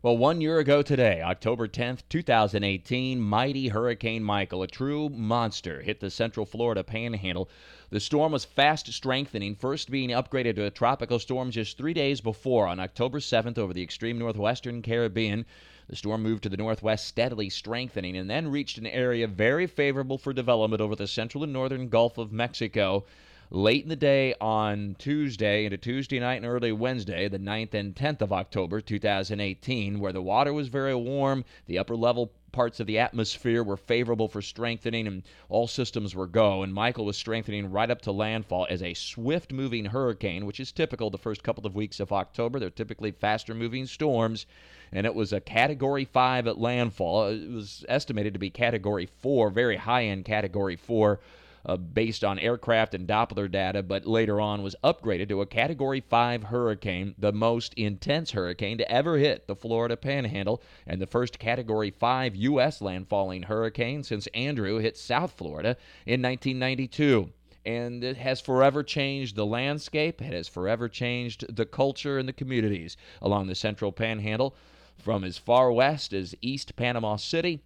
Well, one year ago today, October 10th, 2018, mighty Hurricane Michael, a true monster, hit the central Florida panhandle. The storm was fast strengthening, first being upgraded to a tropical storm just three days before on October 7th over the extreme northwestern Caribbean. The storm moved to the northwest, steadily strengthening, and then reached an area very favorable for development over the central and northern Gulf of Mexico late in the day on Tuesday into Tuesday night and early Wednesday, the 9th and 10th of October 2018, where the water was very warm, the upper level parts of the atmosphere were favorable for strengthening and all systems were go and michael was strengthening right up to landfall as a swift moving hurricane which is typical the first couple of weeks of october. They're typically faster moving storms and it was a category 5 at landfall. It was estimated to be category 4 very high end category 4 uh, based on aircraft and Doppler data, but later on was upgraded to a Category 5 hurricane, the most intense hurricane to ever hit the Florida panhandle, and the first Category 5 U.S. landfalling hurricane since Andrew hit South Florida in 1992 and it has forever changed the landscape. It has forever changed the culture and the communities along the central panhandle from as far west as East Panama City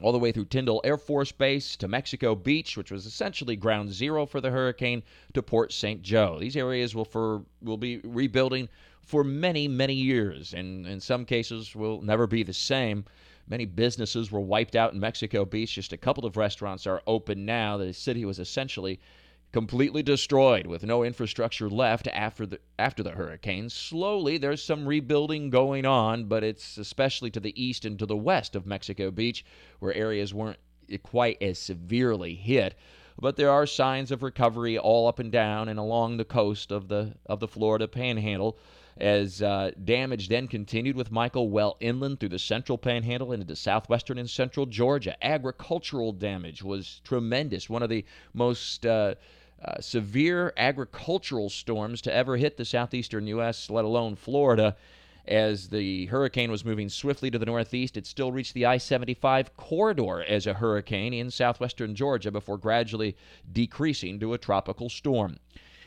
all the way through Tyndall Air Force Base to Mexico Beach, which was essentially ground zero for the hurricane, to Port St. Joe. These areas will for will be rebuilding for many, many years, and in some cases will never be the same. Many businesses were wiped out in Mexico Beach. Just a couple of restaurants are open now. The city was essentially completely destroyed with no infrastructure left after the after the hurricane. Slowly there's some rebuilding going on, but it's especially to the east and to the west of Mexico Beach where areas weren't quite as severely hit. But there are signs of recovery all up and down and along the coast of the of the Florida Panhandle as uh, damage then continued with Michael well inland through the central panhandle into southwestern and central Georgia. Agricultural damage was tremendous. One of the most uh, uh, severe agricultural storms to ever hit the southeastern U.S., let alone Florida. As the hurricane was moving swiftly to the northeast, it still reached the I 75 corridor as a hurricane in southwestern Georgia before gradually decreasing to a tropical storm.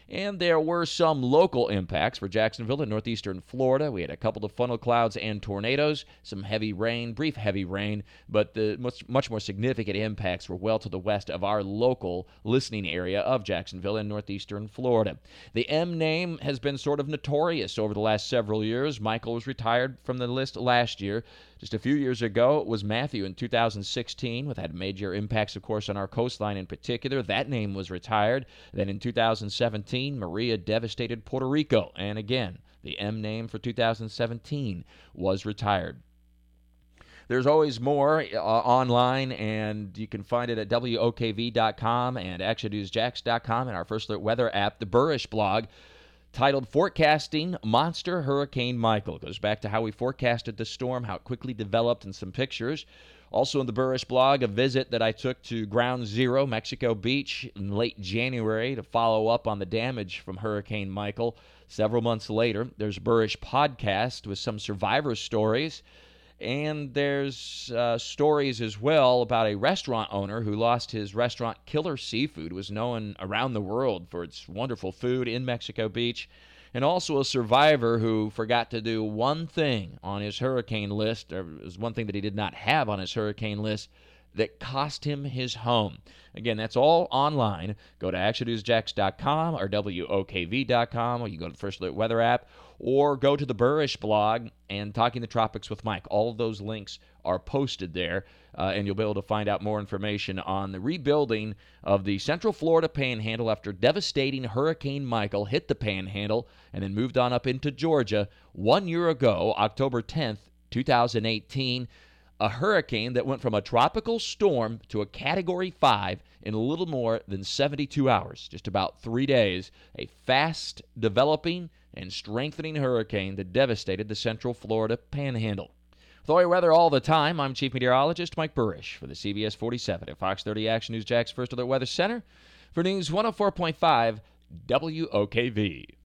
And there were some local impacts for Jacksonville and northeastern Florida. We had a couple of funnel clouds and tornadoes, some heavy rain, brief heavy rain, but the much, much more significant impacts were well to the west of our local listening area of Jacksonville and northeastern Florida. The M name has been sort of notorious over the last several years. Michael was retired from the list last year. Just a few years ago, it was Matthew in 2016, with had major impacts, of course, on our coastline in particular. That name was retired. Then in 2017, Maria devastated Puerto Rico, and again, the M name for 2017 was retired. There's always more uh, online, and you can find it at WOKV.com and ActionNewsJax.com and our First Alert Weather app, the Buresh blog titled Forecasting Monster Hurricane Michael. Goes back to how we forecasted the storm, how it quickly developed, and some pictures. Also in the Buresh blog, a visit that I took to Ground Zero, Mexico Beach, in late January to follow up on the damage from Hurricane Michael. Several months later, there's Buresh podcast with some survivor stories and there's uh, stories as well about a restaurant owner who lost his restaurant Killer Seafood, was known around the world for its wonderful food in Mexico Beach, and also a survivor who forgot to do one thing on his hurricane list, or was one thing that he did not have on his hurricane list that cost him his home. Again, that's all online. Go to actionnewsjax.com or WOKV.com, or you go to the First Alert Weather app, or go to the Buresh blog and Talking the Tropics with Mike. All of those links are posted there, uh, and you'll be able to find out more information on the rebuilding of the Central Florida Panhandle after devastating Hurricane Michael hit the Panhandle and then moved on up into Georgia one year ago, October 10th, 2018 a hurricane that went from a tropical storm to a category 5 in a little more than 72 hours, just about three days. A fast developing and strengthening hurricane that devastated the central Florida panhandle. With weather all the time, I'm Chief Meteorologist Mike Buresh for the CBS 47 at Fox 30 Action News Jax First Alert Weather Center for News 104.5 WOKV.